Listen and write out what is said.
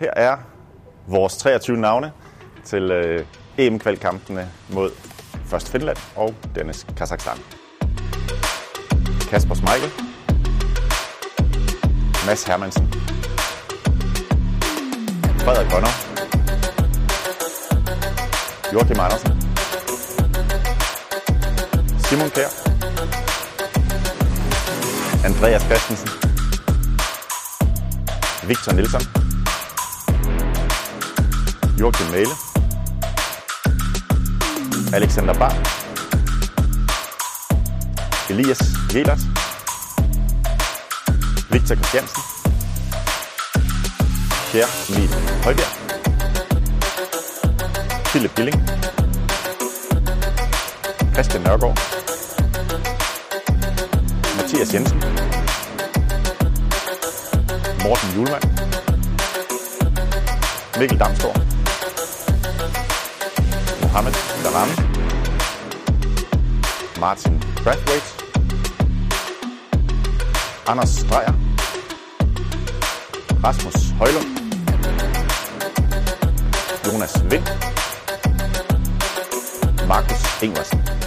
Her er vores 23 navne til øh, EM-kvalkampene mod først Finland og Dennis Kazakhstan. Kasper Smeichel. Mads Hermansen. Frederik Rønner. Joachim Andersen. Simon Kjær. Andreas Christensen. Victor Nielsen. Joachim Mæle. Alexander Bar. Elias Jelers. Victor Christiansen. Pierre Emil Højbjerg. Philip Billing. Christian Nørgaard. Mathias Jensen. Morten Julemand. Mikkel Damsgaard. Mohamed Darami. Martin Brathwaite. Anders Strejer. Rasmus Højlund. Jonas Vind. Markus Ingvarsen.